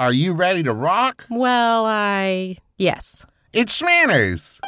Are you ready to rock? Well, I. Yes. It's Schmanners.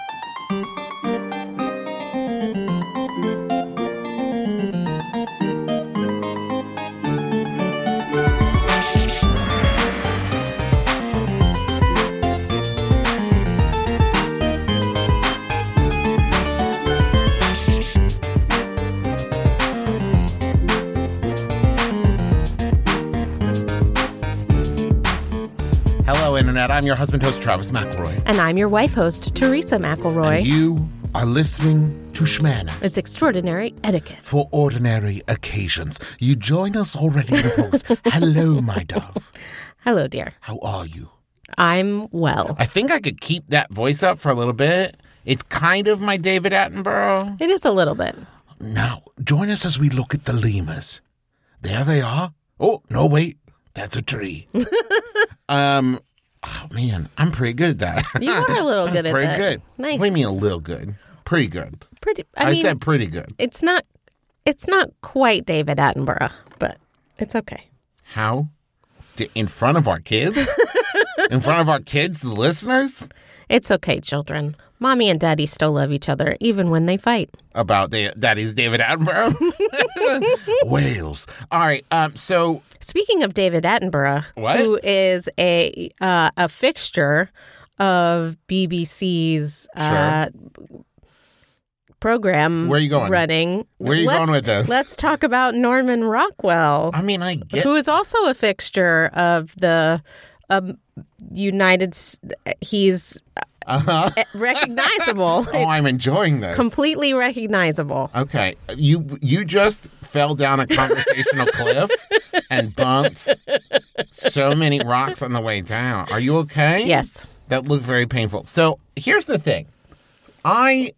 Internet. I'm your husband host, Travis McElroy. And I'm your wife host, Teresa McElroy. And you are listening to Schmanners. It's extraordinary etiquette. for ordinary occasions. You join us already in books. Hello, my dove. Hello, dear. How are you? I'm well. I think I could keep that voice up for a little bit. It's kind of my David Attenborough. It is a little bit. Now, join us as we look at the lemurs. There they are. Oh, no, wait. That's a tree. um, oh, man, I'm pretty good at that. You are a little good at pretty that. Pretty good. Nice. What do you mean a little good? Pretty good. Pretty. I, I, mean, said pretty good. it's not. It's not quite David Attenborough, but it's okay. How? D- In front of our kids? in front of our kids, the listeners? It's okay, children. Mommy and Daddy still love each other, even when they fight. About the that is David Attenborough. Wales. All right. Um. So Speaking of David Attenborough, What? who is a uh, a fixture of BBC's uh, program Where are you going? running. Where are you let's, going with this? Let's talk about Norman Rockwell, I mean, I get. who is also a fixture of the um, United. He's Uh-huh. recognizable, Oh, I'm enjoying this. completely recognizable. okay, you you just fell down a conversational cliff and bumped so many rocks on the way down. Are you okay? Yes. That looked very painful. So here's the thing, I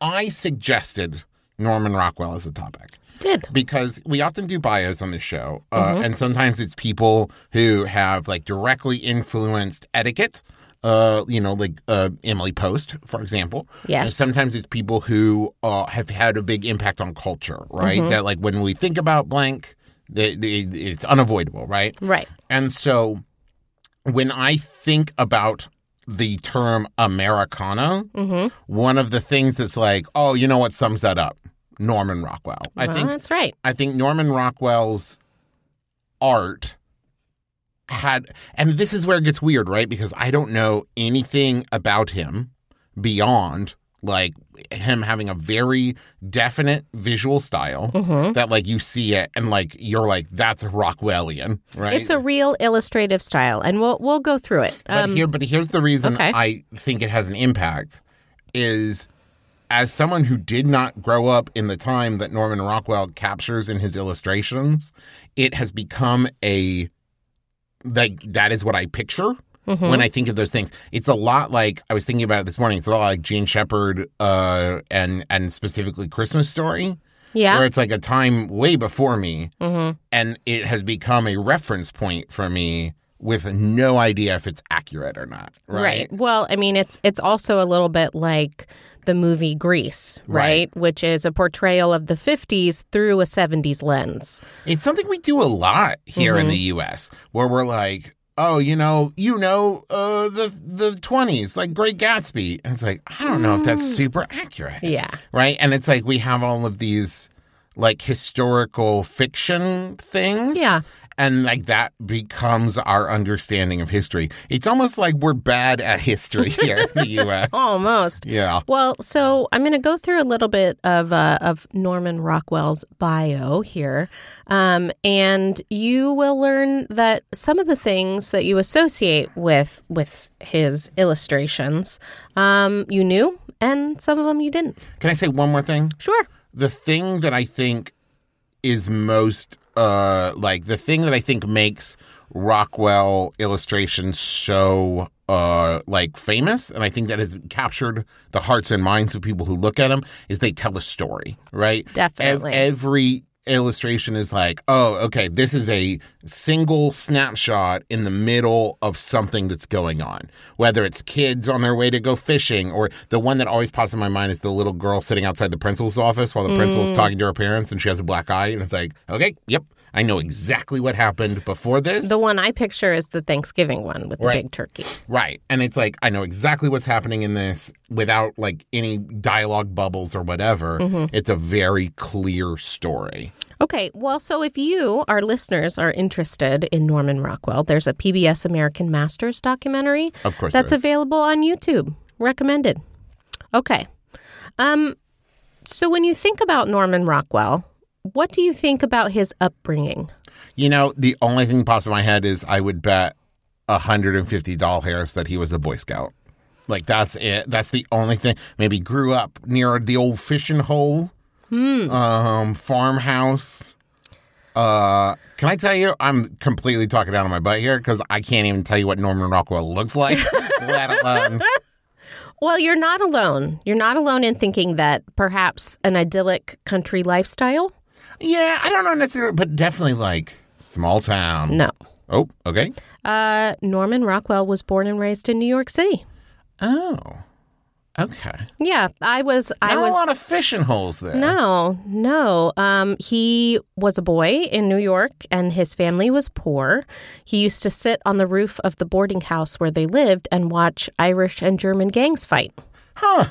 I suggested Norman Rockwell as a topic. Did. because we often do bios on the show, uh, and sometimes it's people who have like directly influenced etiquette. Uh, you know, like uh, Emily Post, for example. Yes. And sometimes it's people who uh, have had a big impact on culture, right? That like when we think about blank, they, they, it's unavoidable, right? Right. And so when I think about the term Americana, one of the things that's like, oh, you know what sums that up? Norman Rockwell. I Well, think that's right. I think Norman Rockwell's art had, and this is where it gets weird, right? Because I don't know anything about him beyond like him having a very definite visual style Mm-hmm. that like you see it and like you're like that's Rockwellian, right? It's a real illustrative style, and we'll we'll go through it. But Um, here, but here's the reason okay. I think it has an impact is as someone who did not grow up in the time that Norman Rockwell captures in his illustrations, it has become a like that is what I picture Mm-hmm. when I think of those things. It's a lot like I was thinking about it this morning. It's a lot like Jean Shepherd uh, and and specifically Christmas Story yeah, where it's like a time way before me, Mhm. and it has become a reference point for me with no idea if it's accurate or not. Right. Well, I mean, it's it's also a little bit like the movie Grease, right? Which is a portrayal of the '50s through a '70s lens. It's something we do a lot here in the U.S. where we're like. Oh, you know, you know, uh, the the twenties, like Great Gatsby, and it's like I don't know if that's super accurate, Yeah, right? And it's like we have all of these like historical fiction things, Yeah. And like that becomes our understanding of history. It's almost like we're bad at history here in the U.S. almost. Yeah. Well, so I'm going to go through a little bit of uh, of Norman Rockwell's bio here, um, and you will learn that some of the things that you associate with with his illustrations, um, you knew, and some of them you didn't. Can I say one more thing? Sure. The thing that I think is most uh like the thing that I think makes Rockwell illustrations so uh like famous and I think that has captured the hearts and minds of people who look at them is they tell a story, right? Definitely. Ev- every illustration is like, oh, okay, this is a single snapshot in the middle of something that's going on. Whether it's kids on their way to go fishing, or the one that always pops in my mind is the little girl sitting outside the principal's office while the principal's mm. talking to her parents and she has a black eye. And it's like, okay, yep, I know exactly what happened before this. The one I picture is the Thanksgiving one with the big turkey. Right. And it's like, I know exactly what's happening in this without like any dialogue bubbles or whatever. Mm-hmm. It's a very clear story. Okay, well, so if you, our listeners, are interested in Norman Rockwell, there's a PBS American Masters documentary Of course, that's available on YouTube. Recommended. Okay. Um, so when you think about Norman Rockwell, what do you think about his upbringing? You know, the only thing pops in my head is I would bet 150 doll hairs that he was a Boy Scout. Like, that's it. That's the only thing. Maybe grew up near the old fishing hole, um, farmhouse. Uh, can I tell you, I'm completely talking down on my butt here because I can't even tell you what Norman Rockwell looks like, let alone. Well, you're not alone. You're not alone in thinking that perhaps an idyllic country lifestyle? Yeah, I don't know necessarily, but definitely like small town. No. Oh, okay. Uh, Norman Rockwell was born and raised in New York City. Oh, okay. Yeah, I was. I was a lot of fishing holes there. No, no. Um, he was a boy in New York, and his family was poor. He used to sit on the roof of the boarding house where they lived and watch Irish and German gangs fight. Huh.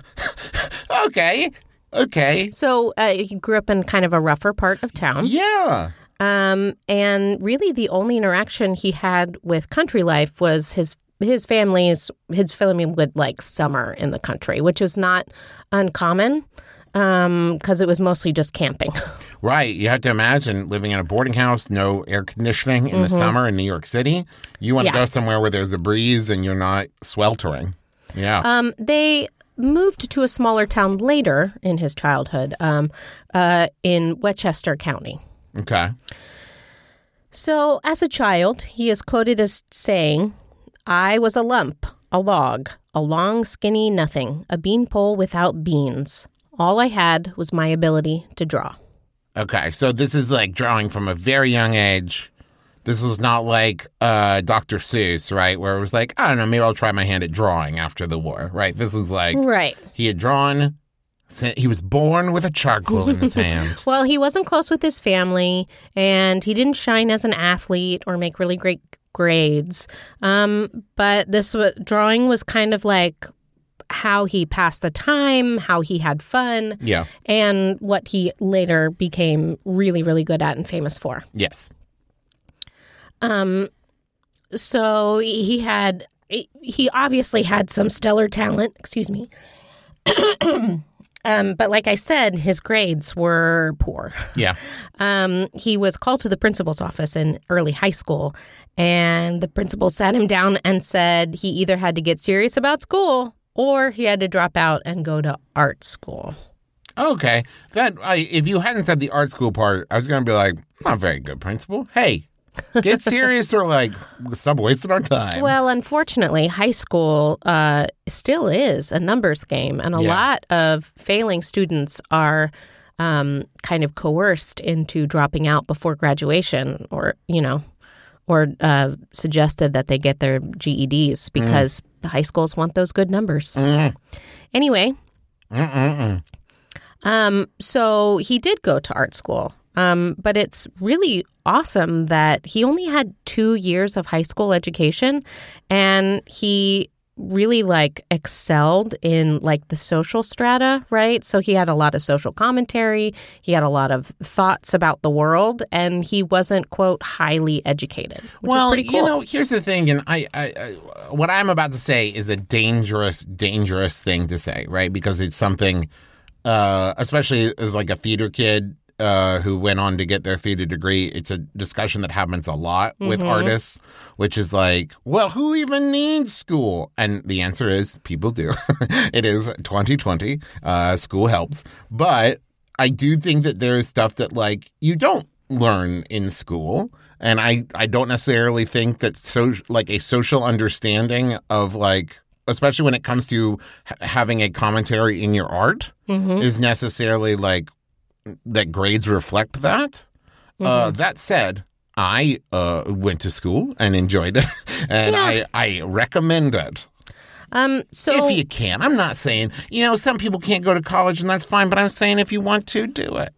okay. Okay. So uh, he grew up in kind of a rougher part of town. Yeah. Um, and really, the only interaction he had with country life was his his family's his family would like summer in the country, which is not uncommon because it was mostly just camping. Right. You have to imagine living in a boarding house, no air conditioning in the summer in New York City. You want to Mm-hmm. Yeah. go somewhere where there's a breeze and you're not sweltering. Yeah. Um, they moved to a smaller town later in his childhood um, uh, in Westchester County. okay. So, as a child, he is quoted as saying, I was a lump, a log, a long, skinny nothing, a beanpole without beans. All I had was my ability to draw. Okay. So this is like drawing from a very young age. This was not like uh, Dr. Seuss, right? Where it was like, I don't know, maybe I'll try my hand at drawing after the war, right? This was like Right. he had drawn, he was born with a charcoal in his hand. Well, he wasn't close with his family, and he didn't shine as an athlete or make really great grades. Um, but this wa drawing was kind of like how he passed the time, how he had fun, Yeah. and what he later became really, really good at and famous for. Yes. Um, so he had, he obviously had some stellar talent. Excuse me. um, but like I said, his grades were poor. Yeah. Um, he was called to the principal's office in early high school, and the principal sat him down and said he either had to get serious about school or he had to drop out and go to art school. Okay. That I, if you hadn't said the art school part, I was going to be like, not very good, principal. Hey, get serious or like stop wasting our time. Well, unfortunately, high school uh, still is a numbers game, and a Yeah. lot of failing students are um, kind of coerced into dropping out before graduation, or you know, or uh, suggested that they get their GEDs because the high schools want those good numbers. Mm. Anyway, Mm-mm-mm. um, so he did go to art school. Um, but it's really awesome that he only had two years of high school education and he really like excelled in like the social strata, right? So he had a lot of social commentary, he had a lot of thoughts about the world, and he wasn't quote highly educated, which well, is pretty cool. you know, here's the thing, and I, I, I, what I'm about to say is a dangerous, dangerous thing to say, right? Because it's something, uh, especially as like a theater kid uh, who went on to get their theater degree. It's a discussion that happens a lot with Mm-hmm. artists, which is like, well, who even needs school? And the answer is people do. it is 2020. Uh, school helps, but I do think that there is stuff that like you don't learn in school. And I, I don't necessarily think that so like a social understanding of like especially when it comes to ha- having a commentary in your art Mm-hmm. is necessarily like that grades reflect that. Uh, that said, I uh, went to school and enjoyed it, and Yeah. I, I recommend it Um, so if you can. I'm not saying you know some people can't go to college and that's fine, but I'm saying if you want to, do it.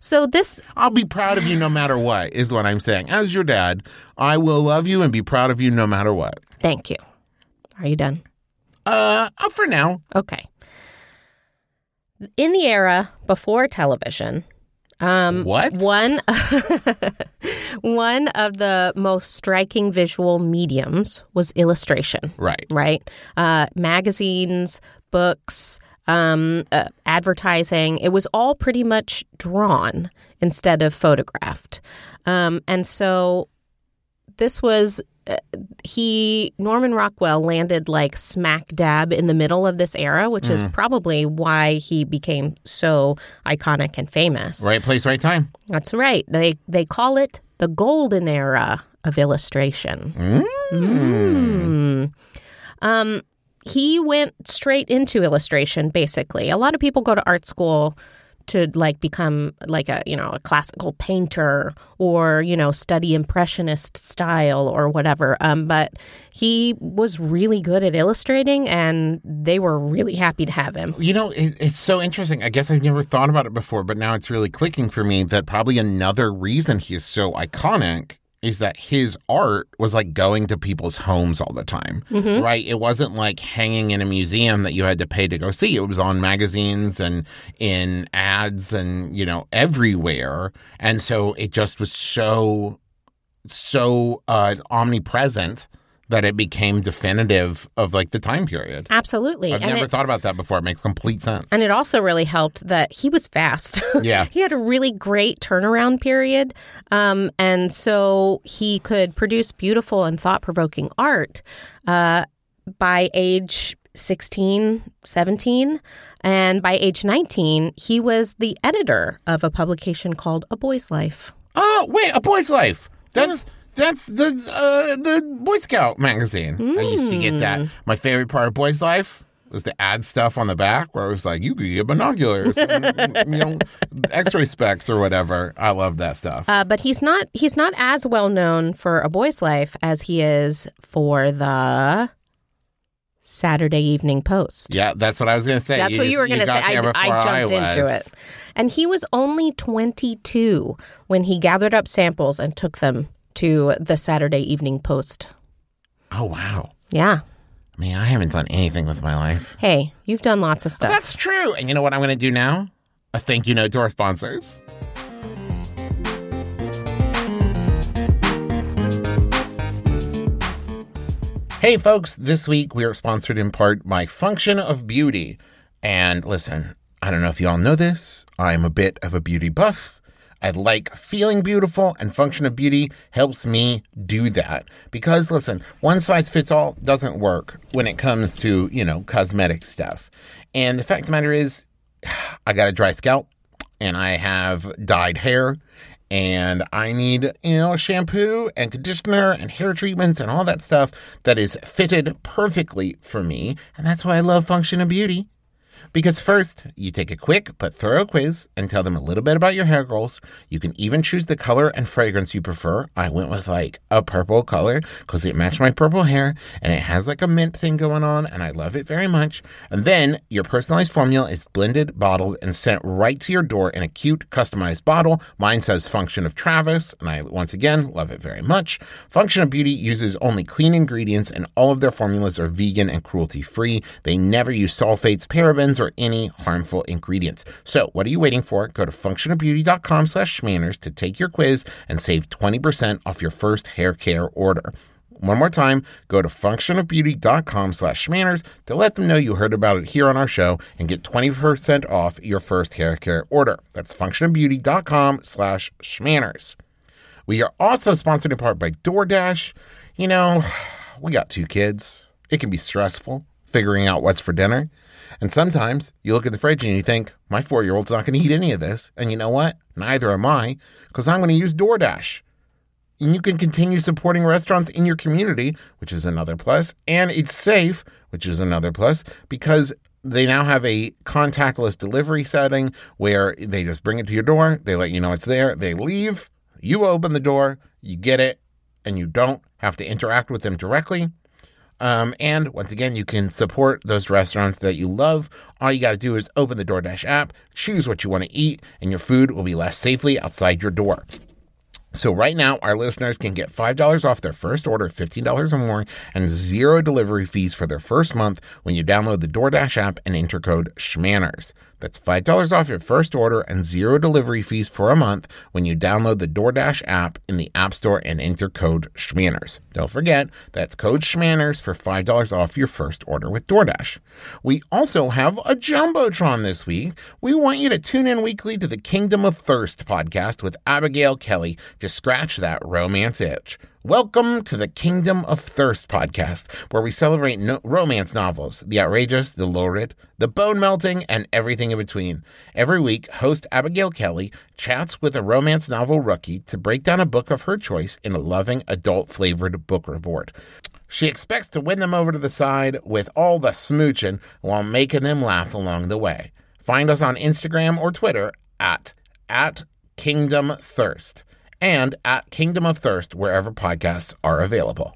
so this I'll be proud of you no matter what. Is what I'm saying. As your dad, I will love you and be proud of you no matter what. thank you. Are you done? Uh, uh, for now. Okay. In the era before television, um, What? one one of the most striking visual mediums was illustration. Right. Right, uh, magazines, books, um, uh, advertising. It was all pretty much drawn instead of photographed, um, and so this was he Norman Rockwell landed like smack dab in the middle of this era, which is probably why he became so iconic and famous. Right place, right time. That's right. They they call it the golden era of illustration. Mm. Um, he went straight into illustration. Basically, a lot of people go to art school to like become like a you know a classical painter or you know study impressionist style or whatever um, but he was really good at illustrating and they were really happy to have him You know, it, it's so interesting. I guess I've never thought about it before, but now it's really clicking for me that probably another reason he is so iconic is that his art was like going to people's homes all the time, right? It wasn't like hanging in a museum that you had to pay to go see. It was on magazines and in ads and, you know, everywhere. And so it just was so, so uh, omnipresent that it became definitive of like the time period. absolutely I've and never it, thought about that before. It makes complete sense. and it also really helped that he was fast Yeah. he had a really great turnaround period. Um, and so he could produce beautiful and thought provoking art uh, by age 16, 17. And by age 19, he was the editor of a publication called A Boy's Life. Oh, wait, A Boy's Life. That's that's the uh, the Boy Scout magazine. I used to get that. My favorite part of Boy's Life was the ad stuff on the back where it was like, you could get binoculars, and, you know, X-ray specs or whatever. I love that stuff. Uh, but he's not he's not as well known for A Boy's Life as he is for the Saturday Evening Post. yeah, that's what I was going to say. That's what just- you were going to say. I, I jumped into it. And he was only 22 when he gathered up samples and took them to the Saturday Evening Post. Oh wow, Yeah. man, I haven't done anything with my life. Hey, you've done lots of stuff. That's true. And you know what I'm going to do now? A thank you note to our sponsors. Hey, folks, this week we are sponsored in part by Function of Beauty. And listen, I don't know if you all know this, I'm a bit of a beauty buff. I like feeling beautiful, and Function of Beauty helps me do that. Because, listen, one size fits all doesn't work when it comes to, you know, cosmetic stuff. And the fact of the matter is, I got a dry scalp and I have dyed hair and I need, you know, shampoo and conditioner and hair treatments and all that stuff that is fitted perfectly for me. And that's why I love Function of Beauty. Because first, you take a quick but thorough quiz and tell them a little bit about your hair goals. You can even choose the color and fragrance you prefer. I went with like a purple color because it matched my purple hair and it has like a mint thing going on and I love it very much. And then your personalized formula is blended, bottled, and sent right to your door in a cute customized bottle. Mine says Function of Travis, and I once again love it very much. Function of Beauty uses only clean ingredients and all of their formulas are vegan and cruelty free. They never use sulfates, parabens, or any harmful ingredients. So what are you waiting for? Go to functionofbeauty.com slash schmanners to take your quiz and save 20% off your first hair care order. One more time, go to functionofbeauty.com slash schmanners to let them know you heard about it here on our show and get 20% off your first hair care order. That's functionofbeauty.com slash schmanners. We are also sponsored in part by DoorDash. You know, we got two kids. It can be stressful figuring out what's for dinner. And sometimes you look at the fridge and you think, my four year old's not going to eat any of this. And you know what? Neither am I, because I'm going to use DoorDash. And you can continue supporting restaurants in your community, which is another plus. And it's safe, which is another plus, because they now have a contactless delivery setting where they just bring it to your door, they let you know it's there, they leave, you open the door, you get it, and you don't have to interact with them directly. Um, and once again, you can support those restaurants that you love. All you got to do is open the DoorDash app, choose what you want to eat, and your food will be left safely outside your door. So right now, our listeners can get $5 off their first order $15 or more and zero delivery fees for their first month when you download the DoorDash app and enter code SCHMANNERS. That's $5 off your first order and zero delivery fees for a month when you download the DoorDash app in the App Store and enter code SCHMANNERS. Don't forget, that's code SCHMANNERS for $5 off your first order with DoorDash. We also have a Jumbotron this week. We want you to tune in weekly to the Kingdom of Thirst podcast with Abigail Kelly to scratch that romance itch. Welcome to the Kingdom of Thirst podcast, where we celebrate no- romance novels, the outrageous, the lurid, the bone melting, and everything in between. Every week, host Abigail Kelly chats with a romance novel rookie to break down a book of her choice in a loving, adult flavored book report. She expects to win them over to the side with all the smooching while making them laugh along the way. Find us on Instagram or Twitter at, at Kingdom Thirst and at Kingdom of Thirst wherever podcasts are available.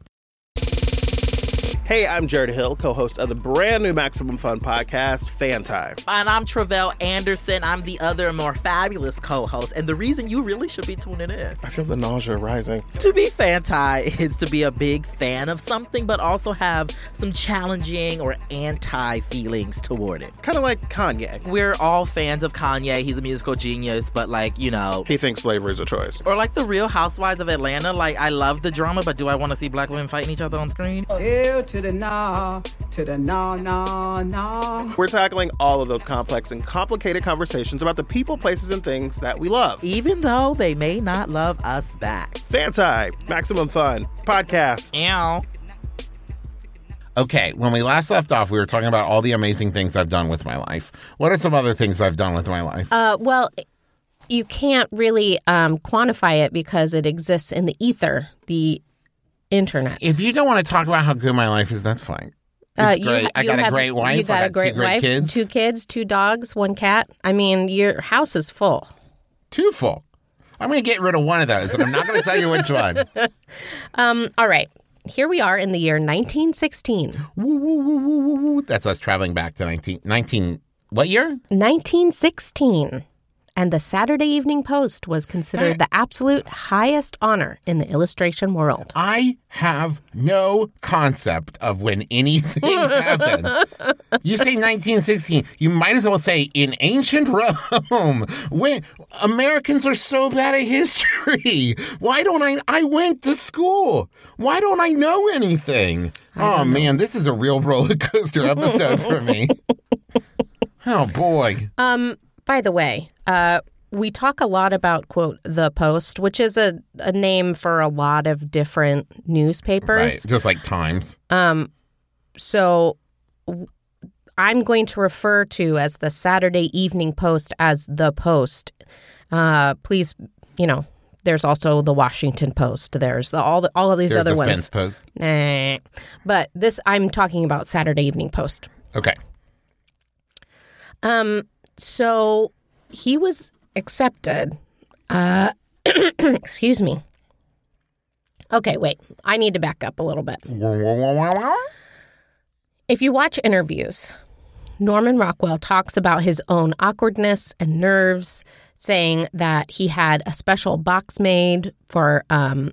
Hey, I'm Jarrett Hill, co host of the brand new Maximum Fun podcast, Fanti. And I'm Tre'vell Anderson. I'm the other more fabulous co host, and the reason you really should be tuning in. I feel the nausea rising. To be fanti is to be a big fan of something, but also have some challenging or anti feelings toward it. Kind of like Kanye. We're all fans of Kanye. He's a musical genius, but like, you know. He thinks slavery is a choice. Or like the real housewives of Atlanta. Like, I love the drama, but do I want to see black women fighting each other on screen? Ew to the nah, to the nah, nah, nah. We're tackling all of those complex and complicated conversations about the people, places, and things that we love. Even though they may not love us back. Fanti, Maximum Fun, podcast. Ow. Okay, when we last left off, we were talking about all the amazing things I've done with my life. What are some other things I've done with my life? Uh, well, you can't really um, quantify it because it exists in the ether, the internet. if you don't want to talk about how good my life is, that's fine. Uh, It's you great. ha- I you got a great wife. You got, I got a great two great wife, kids. two kids, two dogs, one cat. I mean, your house is full. Two full. I'm going to get rid of one of those, and I'm not going to tell you which one. Um, all right. Here we are in the year 1916. Woo, woo, woo, woo, woo, woo. That's us traveling back to 19, 19 what year? 1916. And the Saturday Evening Post was considered the absolute highest honor in the illustration world. I have no concept of when anything happened. You say 1916, you might as well say in ancient Rome. When Americans are so bad at history. Why don't I I went to school. Why don't I know anything? oh man, this is a real roller coaster episode for me. oh boy. Um, by the way, uh, we talk a lot about quote the Post, which is a, a name for a lot of different newspapers. Right. Just like times. Um, so w- I'm going to refer to as the Saturday Evening Post as the Post. Uh, please, you know, there's also the Washington Post. There's the, all the, all of these There's other the ones. fence post. Nah. But this, I'm talking about Saturday Evening Post. Okay. Um, so he was accepted. Uh, excuse me. Okay, wait. I need to back up a little bit. If you watch interviews, Norman Rockwell talks about his own awkwardness and nerves, saying that he had a special box made for um,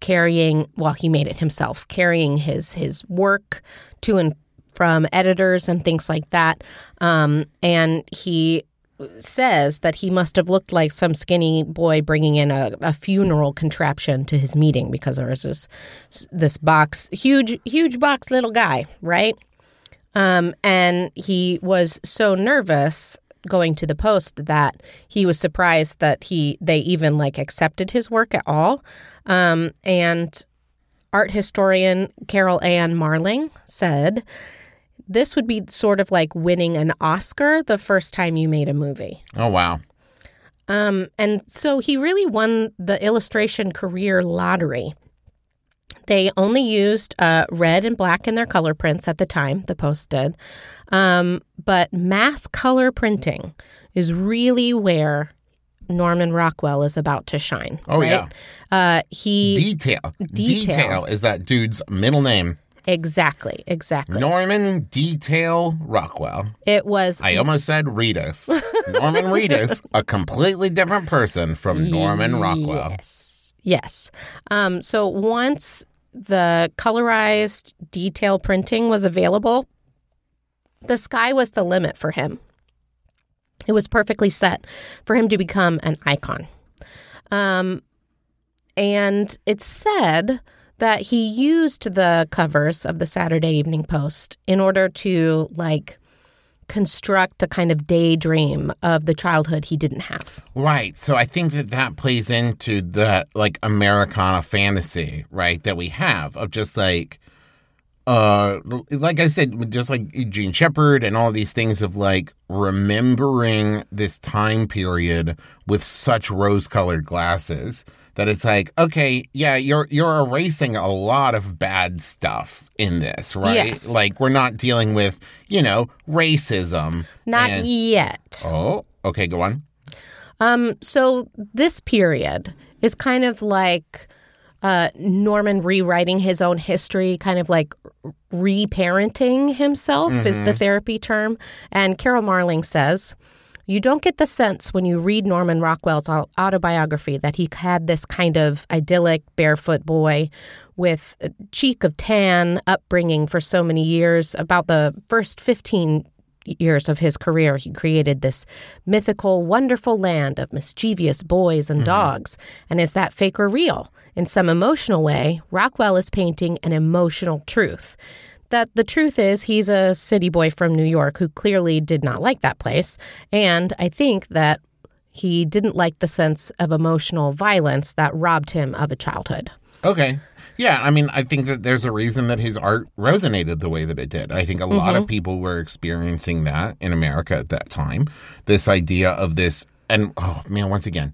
carrying, well, he made it himself, carrying his his work to and from editors and things like that. Um, and he says that he must have looked like some skinny boy bringing in a, a funeral contraption to his meeting because there was this this box, huge, huge box, little guy, right? Um, and he was so nervous going to the post that he was surprised that he they even like accepted his work at all. Um, and art historian Karal Ann Marling said this would be sort of like winning an Oscar the first time you made a movie. Oh wow. Um, and so he really won the illustration career lottery. They only used uh, red and black in their color prints at the time, the Post did. Um, but mass color printing is really where Norman Rockwell is about to shine. Oh, right? yeah. Uh, he Detail. Detail. is that dude's middle name. Exactly, exactly. Norman Detail Rockwell. It was I almost said Reedus. Norman Reedus, a completely different person from Norman Rockwell. Yes. Yes. Um, so once the colorized detail printing was available, the sky was the limit for him. It was perfectly set for him to become an icon. Um, and it's said that he used the covers of the Saturday Evening Post in order to like construct a kind of daydream of the childhood he didn't have. Right. So I think that that plays into the like Americana fantasy, right, that we have of just like uh like I said just like Jean Shepherd and all these things of like remembering this time period with such rose-colored glasses that it's like okay, yeah, you're you're erasing a lot of bad stuff in this, right? Yes. Like we're not dealing with, you know, racism. Not and- yet. Oh, okay, go on. Um, so this period is kind of like uh, Norman rewriting his own history, kind of like reparenting himself is the therapy term. And Karal Marling says, you don't get the sense when you read Norman Rockwell's autobiography that he had this kind of idyllic barefoot boy with a cheek of tan upbringing for so many years. About the first 15 years of his career, he created this mythical, wonderful land of mischievous boys and mm-hmm. dogs. And is that fake or real? In some emotional way, Rockwell is painting an emotional truth. That the truth is, he's a city boy from New York who clearly did not like that place. And I think that he didn't like the sense of emotional violence that robbed him of a childhood. Okay. Yeah, I mean, I think that there's a reason that his art resonated the way that it did. I think a lot of mm-hmm. people were experiencing that in America at that time. This idea of this, and oh man, once again,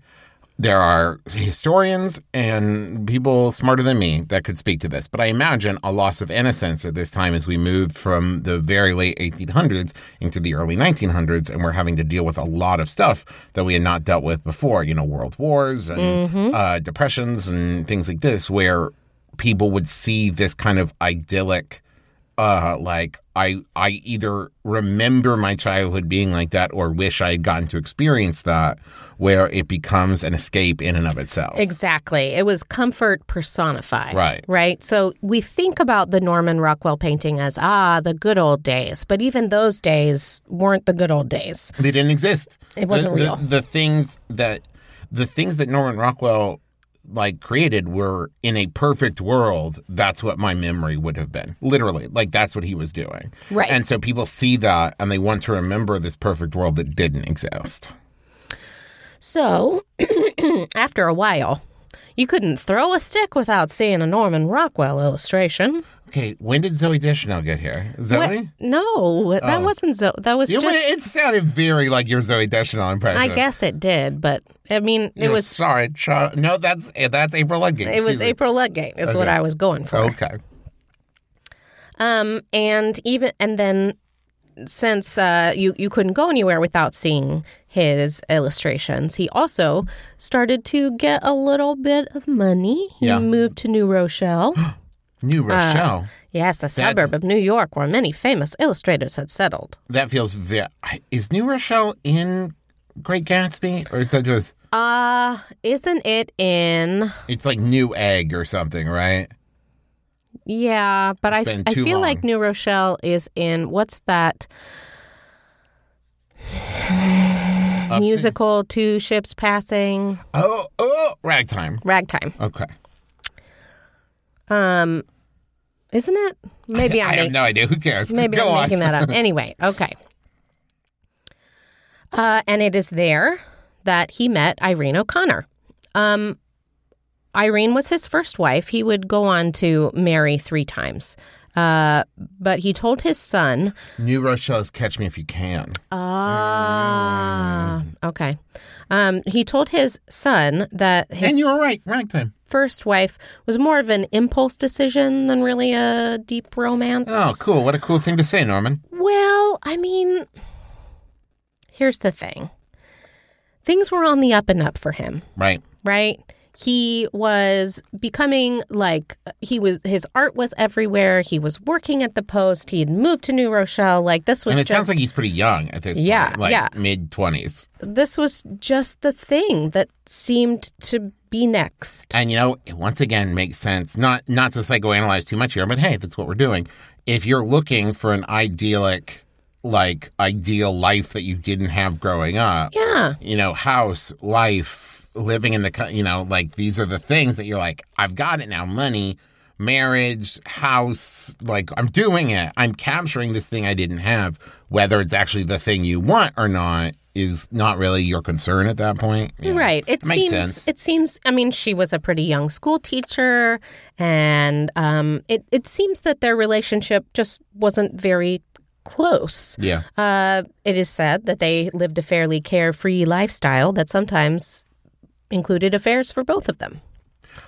there are historians and people smarter than me that could speak to this, but I imagine a loss of innocence at this time as we moved from the very late 1800s into the early 1900s, and we're having to deal with a lot of stuff that we had not dealt with before. You know, world wars and uh, depressions and things like this, where people would see this kind of idyllic uh like i i either remember my childhood being like that or wish i had gotten to experience that where it becomes an escape in and of itself Exactly. It was comfort personified. Right. Right. So we think about the Norman Rockwell painting as, ah, the good old days. But even those days weren't the good old days. they didn't exist It wasn't the, real. the, the things that the things that norman rockwell like created were in a perfect world that's what my memory would have been. Literally like that's what he was doing. Right. and so people see that and they want to remember this perfect world that didn't exist. So after a while, you couldn't throw a stick without seeing a Norman Rockwell illustration. okay when did zooey deschanel get here? that What? No, that wasn't Zooey. That was It, just. it sounded very like your Zooey Deschanel impression. I guess it did, but I mean, it You're was. sorry. Char- no, that's that's April Ludgate. It was. April Ludgate is what I was going for. Okay. Um, and even and then since uh, you you couldn't go anywhere without seeing his illustrations, he also started to get a little bit of money. He Yeah. moved to New Rochelle. New Rochelle. yes, a suburb of New York where many famous illustrators had settled. that feels very. Is New Rochelle in Great Gatsby, or is that just? Uh, isn't it in? It's like New Egg or something, right? Yeah, but I, I feel long. like New Rochelle is in what's that Upstate? musical? Two ships passing, Oh, oh, ragtime. ragtime. Okay. Um, isn't it? Maybe I'm I have no idea. Who cares? maybe Go I'm on. making that up. Anyway, okay. Uh, and it is there that he met Irene O'Connor. Um, Irene was his first wife. He would go on to marry three times. Uh, but he told his son, New Rochelle's Catch Me If You Can. ah, okay. Um, he told his son that his and you were right. Ragtime. first wife was more of an impulse decision than really a deep romance. Oh, cool. What a cool thing to say, Norman. Well, I mean, here's the thing things were on the up and up for him, Right. right? He was becoming like he was his art was everywhere. He was working at the post. He had moved to New Rochelle. Like this was And it just sounds like he's pretty young at this Yeah, point. Like yeah. mid 20s. this was just the thing that seemed to be next. And you know, it once again makes sense. Not not to psychoanalyze too much here, but hey, if that's what we're doing. If you're looking for an idyllic, like ideal life that you didn't have growing up, Yeah. you know, house, life, living in the, you know, like these are the things that you're like, I've got it now. Money, marriage, house, like I'm doing it. I'm capturing this thing I didn't have. Whether it's actually the thing you want or not is not really your concern at that point. Yeah. Right. It Makes seems. sense. It seems. I mean, she was a pretty young school teacher, and um, it it seems that their relationship just wasn't very close. Yeah. Uh, it is said that they lived a fairly carefree lifestyle that sometimes included affairs for both of them.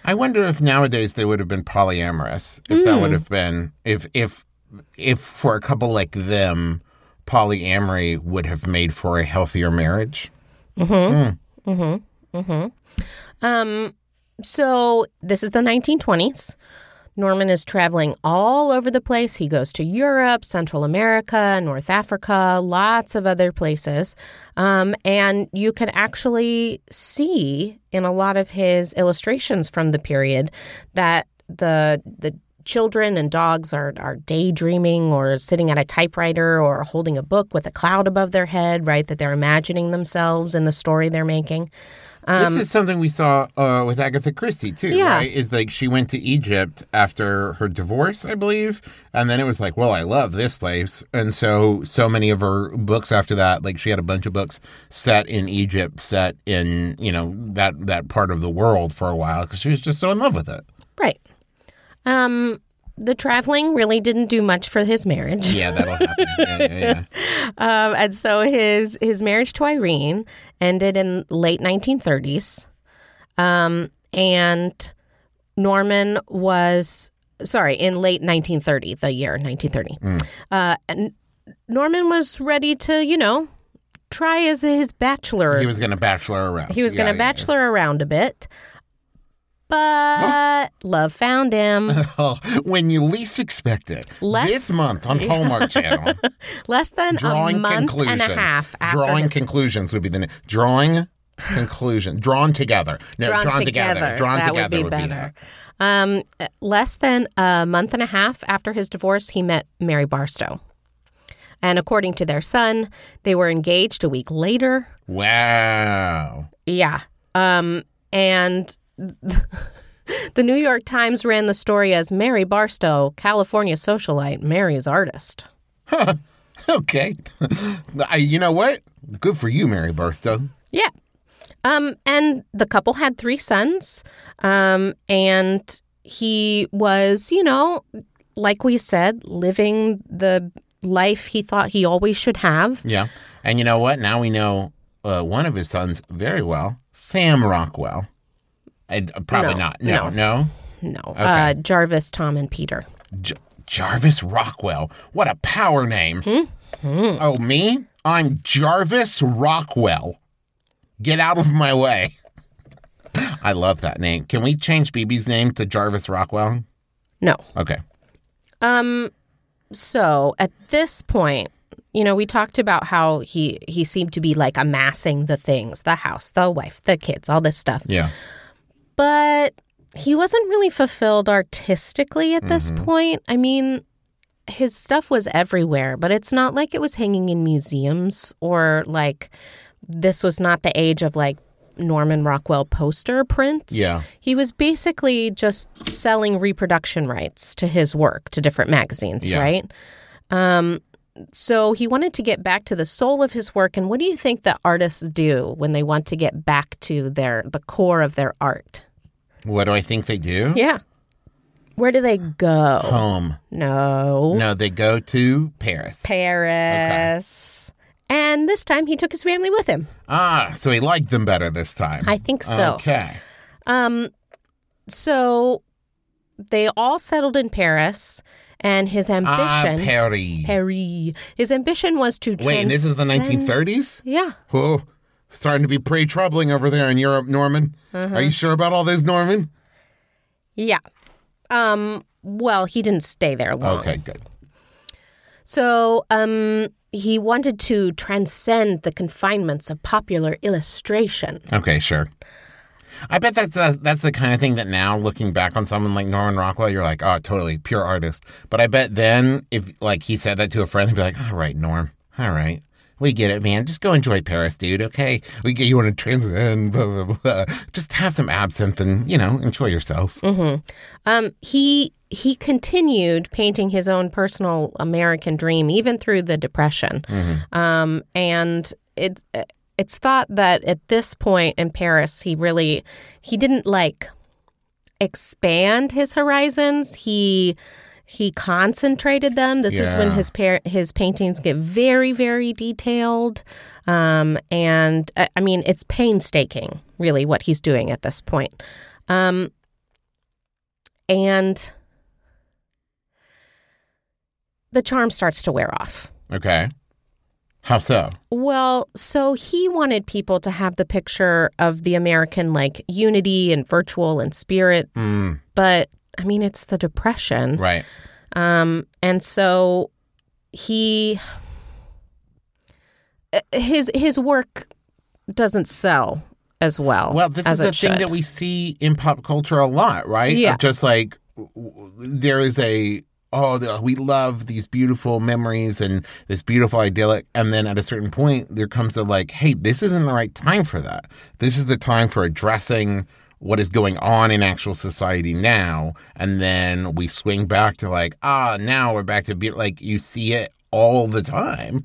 I wonder if nowadays they would have been polyamorous. If that would hmm. have been if if if for a couple like them, polyamory would have made for a healthier marriage. Mm-hmm. Hmm. Mm-hmm. Mm-hmm. Um, so this is the 1920s. Norman is traveling all over the place. He goes to Europe, Central America, North Africa, lots of other places. Um, and you can actually see in a lot of his illustrations from the period that the the children and dogs are, are daydreaming or sitting at a typewriter or holding a book with a cloud above their head, right? That they're imagining themselves in the story they're making. This is something we saw uh, with Agatha Christie too, Yeah. right? Is like she went to Egypt after her divorce, I believe, and then it was like, well, I love this place, and so so many of her books after that, like she had a bunch of books set in Egypt, set in you know that that part of the world for a while because she was just so in love with it. Right. Um, the traveling really didn't do much for his marriage. Yeah, that'll happen. Yeah, yeah, yeah. Um, and so his his marriage to Irene ended in late 1930s. Um, and Norman was sorry in late 1930, the year 1930. Uh, and Norman was ready to, you know, try as his bachelor. He was going to bachelor around. He was going to yeah, bachelor around a bit. But love found him. Oh, when you least expect it. Less- this month on Hallmark Channel, Less than drawing a month conclusions. and a half after drawing conclusions would be the name. Drawing conclusion. Drawn together. No, drawn, together. together. Drawn that together would be better. Um, less than a month and a half after his divorce, he met Mary Barstow. And according to their son, they were engaged a week later. Wow. Yeah. Um, and the New York Times ran the story as Mary Barstow, California socialite, marries artist. Okay. I, you know what? Good for you, Mary Barstow. Yeah. Um, and the couple had three sons. Um, and he was, you know, like we said, living the life he thought he always should have. Yeah. And you know what? Now we know uh, one of his sons very well, Sam Rockwell. I, uh, probably No, not. No, no. No. Uh, Jarvis, Tom, and Peter. J- Jarvis Rockwell. What a power name. Oh, me? I'm Jarvis Rockwell. Get out of my way. I love that name. Can we change BB's name to Jarvis Rockwell? No. Okay. Um, so at this point, you know, we talked about how he he seemed to be like amassing the things, the house, the wife, the kids, all this stuff. Yeah. But he wasn't really fulfilled artistically at this point. I mean, his stuff was everywhere, but it's not like it was hanging in museums or like this was not the age of like Norman Rockwell poster prints. Yeah. He was basically just selling reproduction rights to his work to different magazines, Yeah. right? Um, so he wanted to get back to the soul of his work. And what do you think that artists do when they want to get back to their the core of their art? What do I think they do? Yeah. Where do they go? Home. No. No, they go to Paris. Paris. And this time he took his family with him. ah, so he liked them better this time. I think so. Okay. Um so they all settled in Paris, and his Ah, ambition. Perry. Paris. His ambition was to Wait, and this is the 1930s? Yeah. Oh, starting to be pretty troubling over there in Europe, Norman. Uh-huh. Are you sure about all this, Norman? Yeah. Um. Well, he didn't stay there long. Okay, good. So, um, he wanted to transcend the confinements of popular illustration. Okay, sure. I bet that's uh that's the kind of thing that now, looking back on someone like Norman Rockwell, you're like, oh, totally pure artist. But I bet then, if like he said that to a friend, he'd be like, all right, Norm, all right, we get it, man. Just go enjoy Paris, dude. Okay, we get you want to transcend, blah blah blah. Just have some absinthe and you know enjoy yourself. Um, he he continued painting his own personal American dream even through the Depression. Um, and it it's thought that at this point in Paris, he really he didn't like expand his horizons. He he concentrated them. This is when his par- his paintings get very very detailed. Um, and uh, I mean, it's painstaking, really, what he's doing at this point. Um, and the charm starts to wear off. Okay, how so? Well, so he wanted people to have the picture of the American like unity and virtual and spirit, Mm, but I mean it's the depression. right. Um and so he his his work doesn't sell as well. Well, this as is a thing should. that we see in pop culture a lot, right? Yeah. Of just like there is a oh, the, we love these beautiful memories and this beautiful idyllic, and then at a certain point there comes a like, hey, this isn't the right time for that. This is the time for addressing what is going on in actual society now, and then we swing back to like, ah, now we're back to be like you see it all the time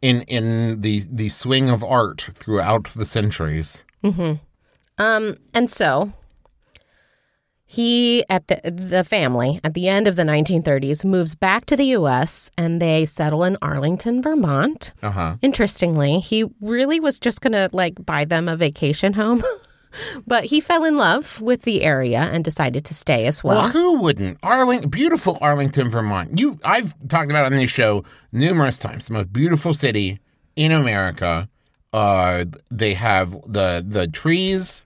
in in the the swing of art throughout the centuries. Mm-hmm. Um, and so he at the the family at the end of the 1930s moves back to the U.S. and they settle in Arlington, Vermont. Uh huh. Interestingly, he really was just gonna like buy them a vacation home, but he fell in love with the area and decided to stay as well. Well, who wouldn't? Arling, beautiful Arlington, Vermont. You, I've talked about it on this show numerous times. The most beautiful city in America. Uh, they have the the trees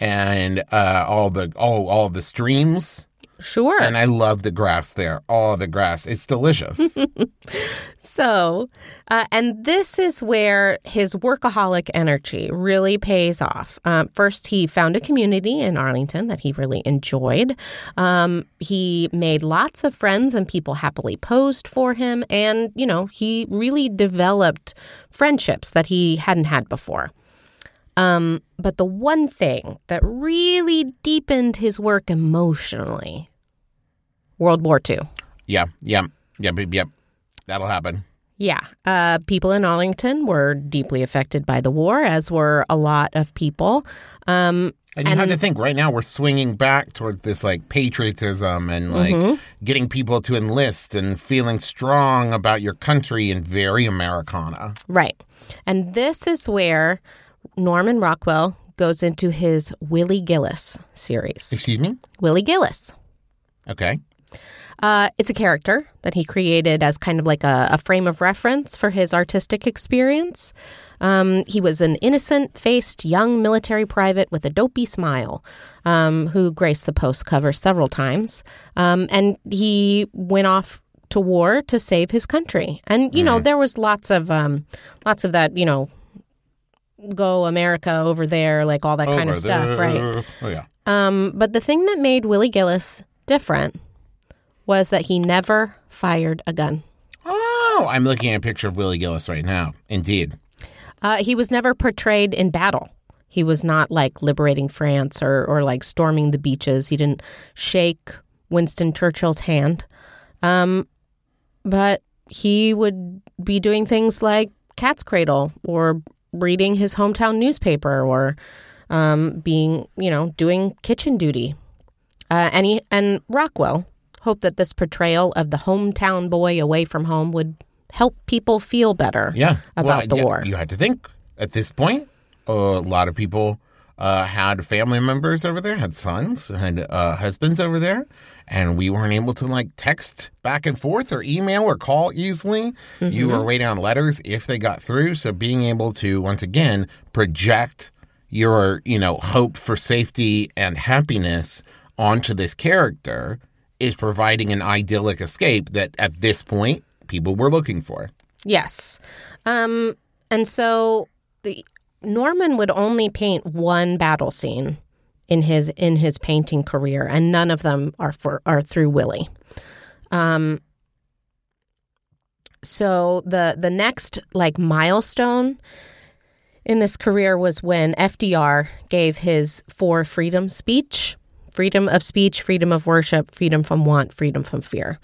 and uh, all the all all the streams, Sure. and I love the grass there. All the grass, it's delicious. So, uh, and this is where his workaholic energy really pays off. Um, first, he found a community in Arlington that he really enjoyed. Um, he made lots of friends, and people happily posed for him. And, you know, he really developed friendships that he hadn't had before. Um, but the one thing that really deepened his work emotionally World War II. yeah, yeah, yep, yep, yep. That'll happen. Yeah. Uh, people in Arlington were deeply affected by the war, as were a lot of people. Um, And you have to think right now we're swinging back toward this like patriotism and like getting people to enlist and feeling strong about your country and very Americana. right. And this is where Norman Rockwell goes into his Willie Gillis series. Excuse me? Willie Gillis. Okay. Uh, it's a character that he created as kind of like a, a frame of reference for his artistic experience. Um, he was an innocent faced young military private with a dopey smile um, who graced the post cover several times. Um, and he went off to war to save his country. And, you know, there was lots of, um, lots of that, you know, go America over there, like all that kind of Over stuff, right? Oh, yeah. Um, but the thing that made Willie Gillis different was that he never fired a gun. Oh, I'm looking at a picture of Willie Gillis right now. Indeed. Uh, he was never portrayed in battle. He was not like liberating France or, or like storming the beaches. He didn't shake Winston Churchill's hand. Um, but he would be doing things like Cat's Cradle or reading his hometown newspaper or um, being, you know, doing kitchen duty. Uh, and, he, and Rockwell hoped that this portrayal of the hometown boy away from home would help people feel better Yeah. about the yeah, war. You had to think at this point, a lot of people uh, had family members over there, had sons, had uh, husbands over there, and we weren't able to like text back and forth or email or call easily. You were waiting on letters if they got through. So being able to once again project your you know hope for safety and happiness onto this character is providing an idyllic escape that at this point people were looking for. Yes. Um, and so the Norman would only paint one battle scene in his in his painting career, and none of them are for are through Willie. Um, so the the next like milestone in this career was when FDR gave his four freedom speech freedom of speech, freedom of worship, freedom from want, freedom from fear.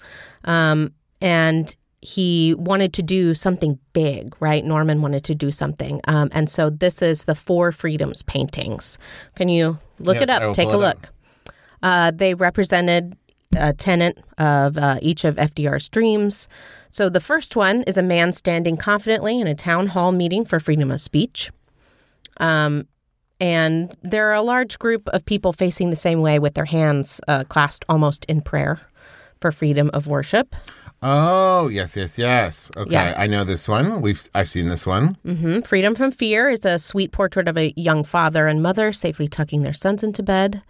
Um, and he wanted to do something big, right? Norman wanted to do something. Um, and so this is the Four Freedoms paintings. Can you look Yes, it up? Take a pull it up. look. Uh, they represented a tenant of uh, each of FDR's dreams. So the first one is a man standing confidently in a town hall meeting for freedom of speech. Um, and there are a large group of people facing the same way with their hands uh, clasped almost in prayer for freedom of worship. Oh yes, yes, yes. Okay, Yes. I know this one. We've I've seen this one. hmm Freedom from Fear is a sweet portrait of a young father and mother safely tucking their sons into bed.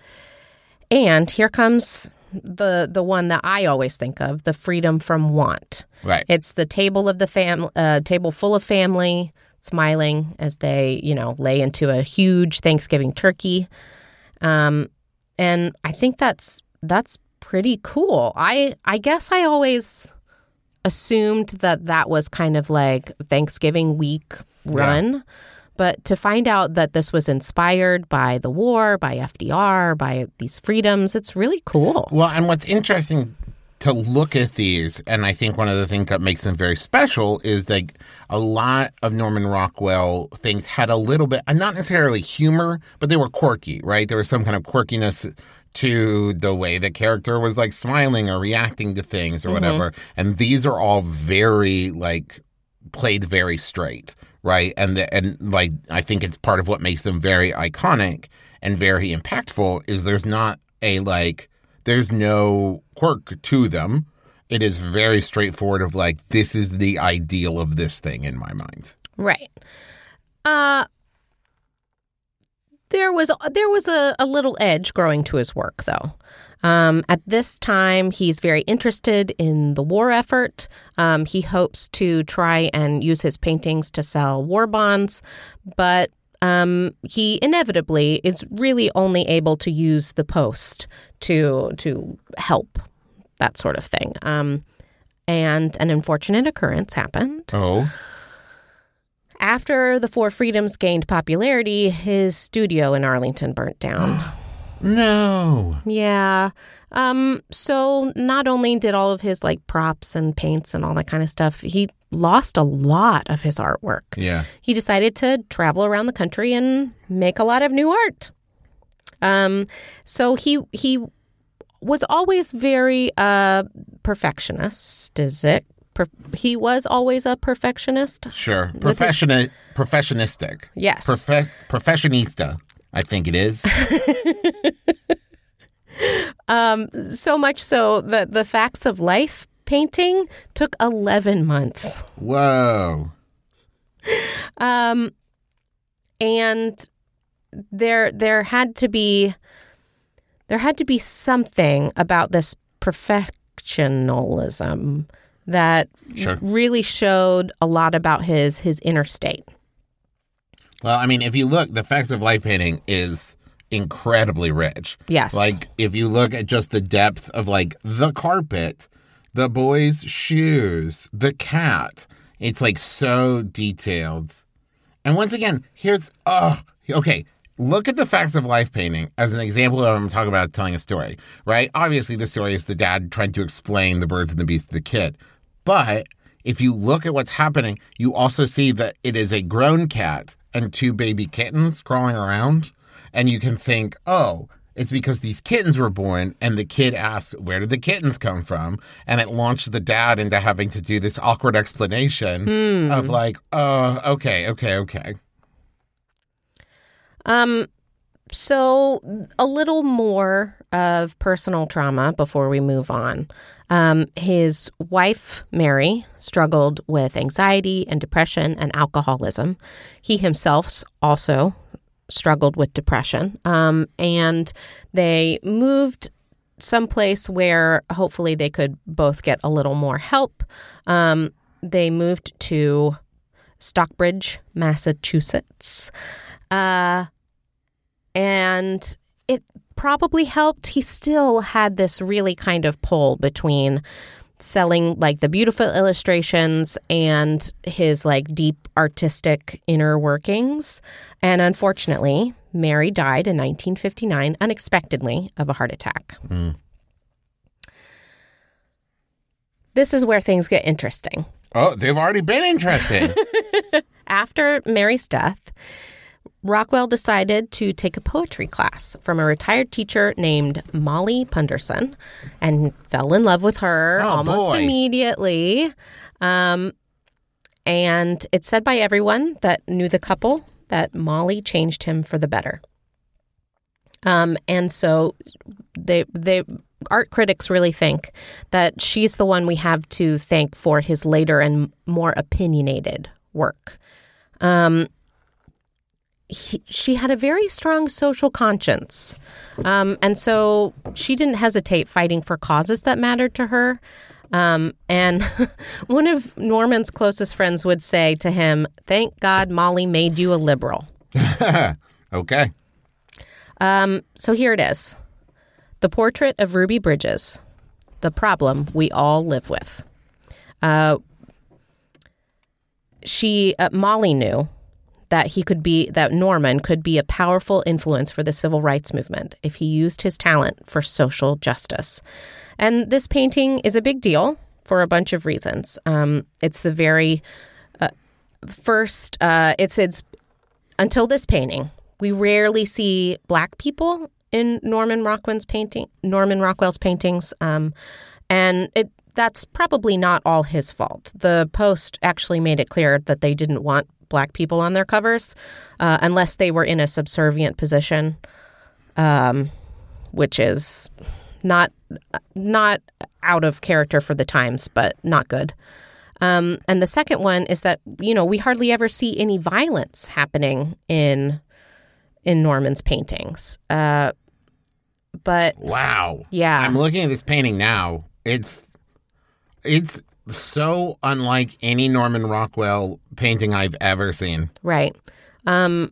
And here comes the the one that I always think of: the freedom from want. Right. It's the table of the fam uh, table full of family smiling as they, you know, lay into a huge Thanksgiving turkey. Um, and I think that's that's pretty cool. I I guess I always assumed that that was kind of like Thanksgiving week run. But to find out that this was inspired by the war, by FDR, by these freedoms, it's really cool. Well, and what's interesting to look at these, and I think one of the things that makes them very special is that a lot of Norman Rockwell things had a little bit, not necessarily humor, but they were quirky, right? There was some kind of quirkiness to the way the character was like smiling or reacting to things or mm-hmm. whatever. And these are all very like played very straight, right? And the, and like I think it's part of what makes them very iconic and very impactful is there's not a like there's no quirk to them. It is very straightforward of like this is the ideal of this thing in my mind. Right. Uh there was there was a, a little edge growing to his work though. Um, at this time, he's very interested in the war effort. Um, he hopes to try and use his paintings to sell war bonds, but um, he inevitably is really only able to use the post to to help that sort of thing. Um, and an unfortunate occurrence happened. Oh, After the Four Freedoms gained popularity, his studio in Arlington burnt down. no. yeah. Um, so not only did all of his like props and paints and all that kind of stuff, he lost a lot of his artwork. Yeah. He decided to travel around the country and make a lot of new art. Um, so he he was always very uh perfectionist, is it? Per- he was always a perfectionist. Sure. his- Professional professionistic. Yes. Professionista, I think it is. Um, so much so that the facts of life painting took 11 months. Whoa. Um, and there there had to be there had to be something about this perfectionism that Sure. really showed a lot about his his inner state. Well, I mean, if you look, the facts of life painting is incredibly rich. Yes. Like, if you look at just the depth of like the carpet, the boy's shoes, the cat, it's like so detailed. And once again, here's oh, okay. Look at the facts of life painting as an example of what I'm talking about telling a story, right? Obviously, the story is the dad trying to explain the birds and the bees to the kid. But if you look at what's happening, you also see that it is a grown cat and two baby kittens crawling around. And you can think, oh, it's because these kittens were born. And the kid asked, where did the kittens come from? And it launched the dad into having to do this awkward explanation of like, oh, okay, okay, okay. Um, so, a little more of personal trauma before we move on. Um, his wife, Mary, struggled with anxiety and depression and alcoholism. He himself also struggled with depression. Um, and they moved someplace where hopefully they could both get a little more help. Um, they moved to Stockbridge, Massachusetts. Uh, and it probably helped. He still had this really kind of pull between selling like the beautiful illustrations and his like deep artistic inner workings. And unfortunately, Mary died in 1959 unexpectedly of a heart attack. Mm. This is where things get interesting. Oh, they've already been interesting. After Mary's death, Rockwell decided to take a poetry class from a retired teacher named Molly Punderson and fell in love with her Oh, almost boy. immediately. Um, and it's said by everyone that knew the couple that Molly changed him for the better. Um, and so they they art critics really think that she's the one we have to thank for his later and more opinionated work. Um, he, she had a very strong social conscience. Um, and so she didn't hesitate fighting for causes that mattered to her. Um, and one of Norman's closest friends would say to him, Thank God Molly made you a liberal. okay. Um, so here it is The Portrait of Ruby Bridges, the problem we all live with. Uh, she, uh, Molly knew that he could be, that Norman could be a powerful influence for the civil rights movement if he used his talent for social justice. And this painting is a big deal for a bunch of reasons. Um, it's the very uh, first, uh, it's, it's, until this painting, we rarely see black people in Norman Rockwell's painting, Norman Rockwell's paintings, um, and it that's probably not all his fault. The Post actually made it clear that they didn't want black people on their covers uh, unless they were in a subservient position, um, which is not not out of character for the times, but not good. Um, and the second one is that you know we hardly ever see any violence happening in in Norman's paintings. Uh, but Wow. Yeah. I'm looking at this painting now. It's it's so unlike any Norman Rockwell painting I've ever seen. right, um,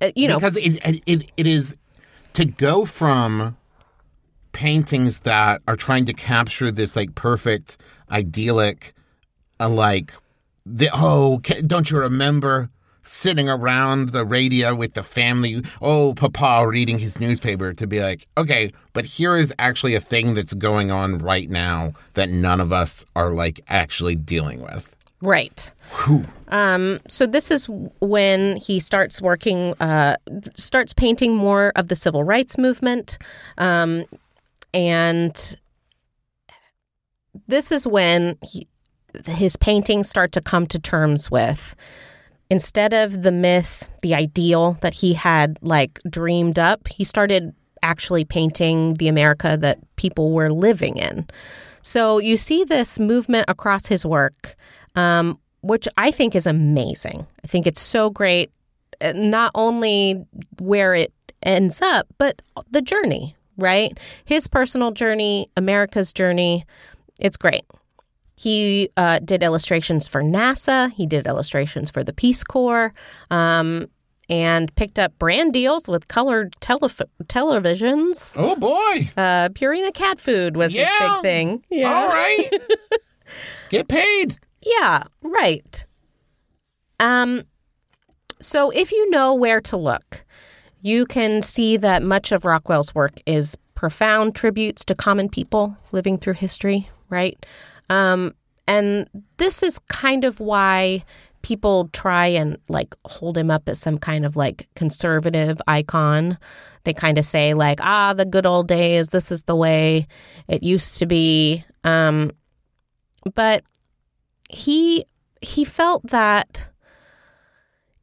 uh, you know, because it, it it is to go from paintings that are trying to capture this like perfect idyllic uh, like the oh don't you remember sitting around the radio with the family. Oh papa reading his newspaper to be like okay but here is actually a thing that's going on right now that none of us are like actually dealing with. Right. Um, so this is when he starts working, uh, starts painting more of the civil rights movement, um, and this is when he, his paintings start to come to terms with instead of the myth, the ideal that he had like dreamed up, he started actually painting the America that people were living in. So you see this movement across his work, um, which I think is amazing. I think it's so great, uh, not only where it ends up, but the journey, right? His personal journey, America's journey. It's great. He uh, did illustrations for NASA. He did illustrations for the Peace Corps, um, and picked up brand deals with colored telef- televisions. oh boy Uh, Purina cat food was his big thing. Yeah, all right get paid yeah, right. Um, so if you know where to look, you can see that much of Rockwell's work is profound tributes to common people living through history, right? Um, and this is kind of why people try and like hold him up as some kind of like conservative icon. They kind of say like, ah, the good old days. This is the way it used to be. Um, but he he felt that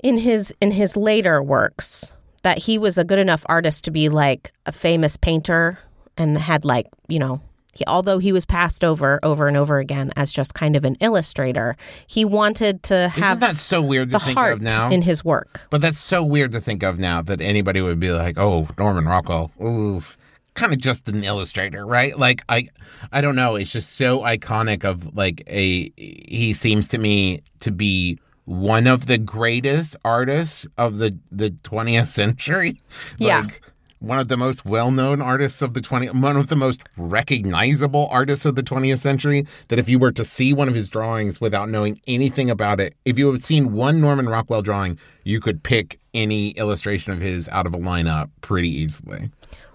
in his in his later works that he was a good enough artist to be like a famous painter and had like you know. He, although he was passed over over and over again as just kind of an illustrator, he wanted to have Isn't that so weird to the think heart of now? in his work. But that's so weird to think of now that anybody would be like, "Oh, Norman Rockwell, oof." kind of just an illustrator, right?" Like I, I don't know. It's just so iconic of like a. He seems to me to be one of the greatest artists of the the twentieth century. Yeah. Like, one of the most well-known artists of the 20 one of the most recognizable artists of the 20th century that if you were to see one of his drawings without knowing anything about it if you have seen one norman rockwell drawing you could pick any illustration of his out of a lineup pretty easily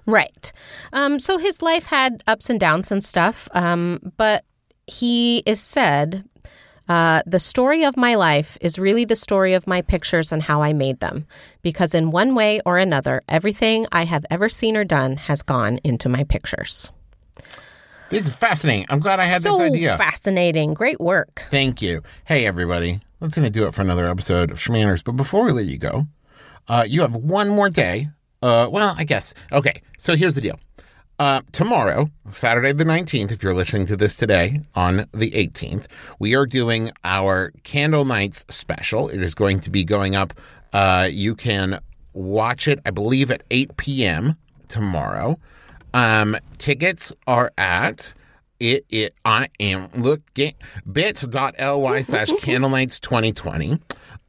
Right. Um, so his life had ups and downs and stuff, um, but he is said uh, the story of my life is really the story of my pictures and how I made them. Because in one way or another, everything I have ever seen or done has gone into my pictures. this is fascinating i'm glad i had so this idea fascinating. Great work. Thank you. Hey, everybody. That's going to do it for another episode of Schmanners. But before we let you go, uh, you have one more day. Uh, well, I guess. Okay. So here's the deal. Uh, tomorrow, Saturday the 19th, if you're listening to this today on the 18th, we are doing our Candle Nights special. It is going to be going up. Uh, you can watch it, I believe, at 8 p.m. tomorrow. Um, tickets are at it it I am looking bit.ly slash candlelights 2020.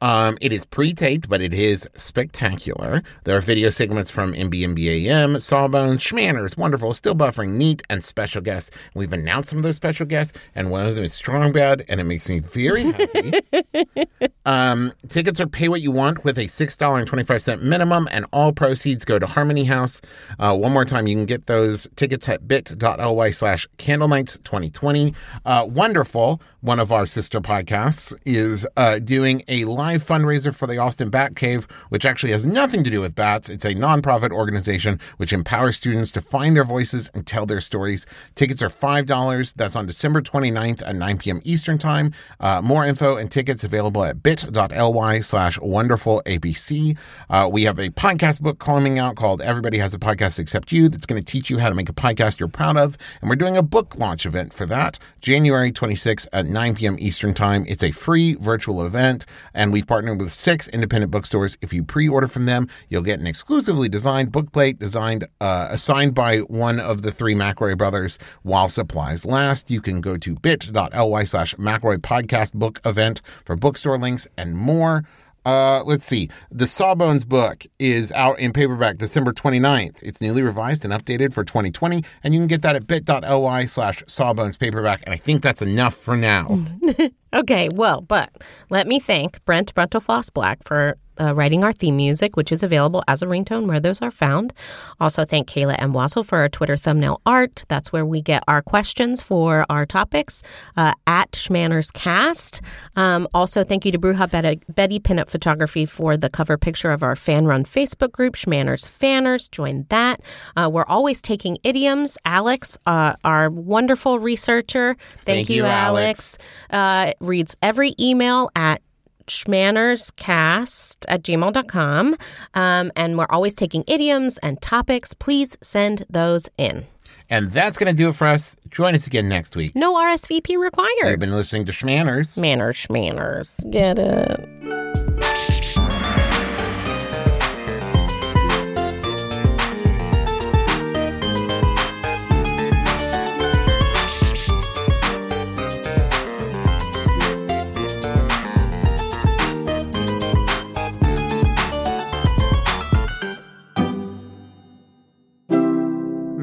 Um, it is pre-taped, but it is spectacular. There are video segments from MBMBAM, Sawbones, Schmanners, Wonderful, Still Buffering, Neat, and special guests. We've announced some of those special guests, and one of them is Strong Bad, and it makes me very happy. Um, tickets are pay what you want with a $6.25 minimum, and all proceeds go to Harmony House. Uh, one more time, you can get those tickets at bit.ly slash candlenights 2020. Uh, Wonderful, one of our sister podcasts, is uh, doing a live fundraiser for the Austin Bat Cave, which actually has nothing to do with bats. It's a nonprofit organization which empowers students to find their voices and tell their stories. Tickets are $5. That's on December 29th at 9 p.m. Eastern Time. Uh, more info and tickets available at bit.ly slash wonderful ABC. Uh, we have a podcast book coming out called Everybody Has a Podcast Except You that's going to teach you how to make a podcast you're proud of. And we're doing a book launch event for that January 26th at 9 p.m. Eastern Time. It's a free virtual event, and we've partnered with six independent bookstores. If you pre order from them, you'll get an exclusively designed book plate designed, uh, assigned by one of the three McElroy brothers while supplies last. You can go to bit.ly slash McElroy podcast book event for bookstore links and more. Uh, let's see. The Sawbones book is out in paperback December 29th. It's newly revised and updated for 2020, and you can get that at bit.ly slash Sawbones paperback. And I think that's enough for now. Okay, well, but let me thank Brent brentalfloss Black for uh, writing our theme music, which is available as a ringtone where those are found. Also, thank Kayla M. Wasil for our Twitter thumbnail art. That's where we get our questions for our topics uh, at Schmanners Cast. Um, also, thank you to Bruja Betty, Betty Pinup Photography for the cover picture of our fan run Facebook group, Schmanners Fanners. Join that. Uh, we're always taking idioms. Alex, uh, our wonderful researcher, thank, Thank you, you, Alex, uh, reads every email at schmannerscast at gmail.com. Um, and we're always taking idioms and topics. Please send those in. And that's going to do it for us. Join us again next week. No RSVP required. You've been listening to Schmanners. Manners, schmanners. Get it.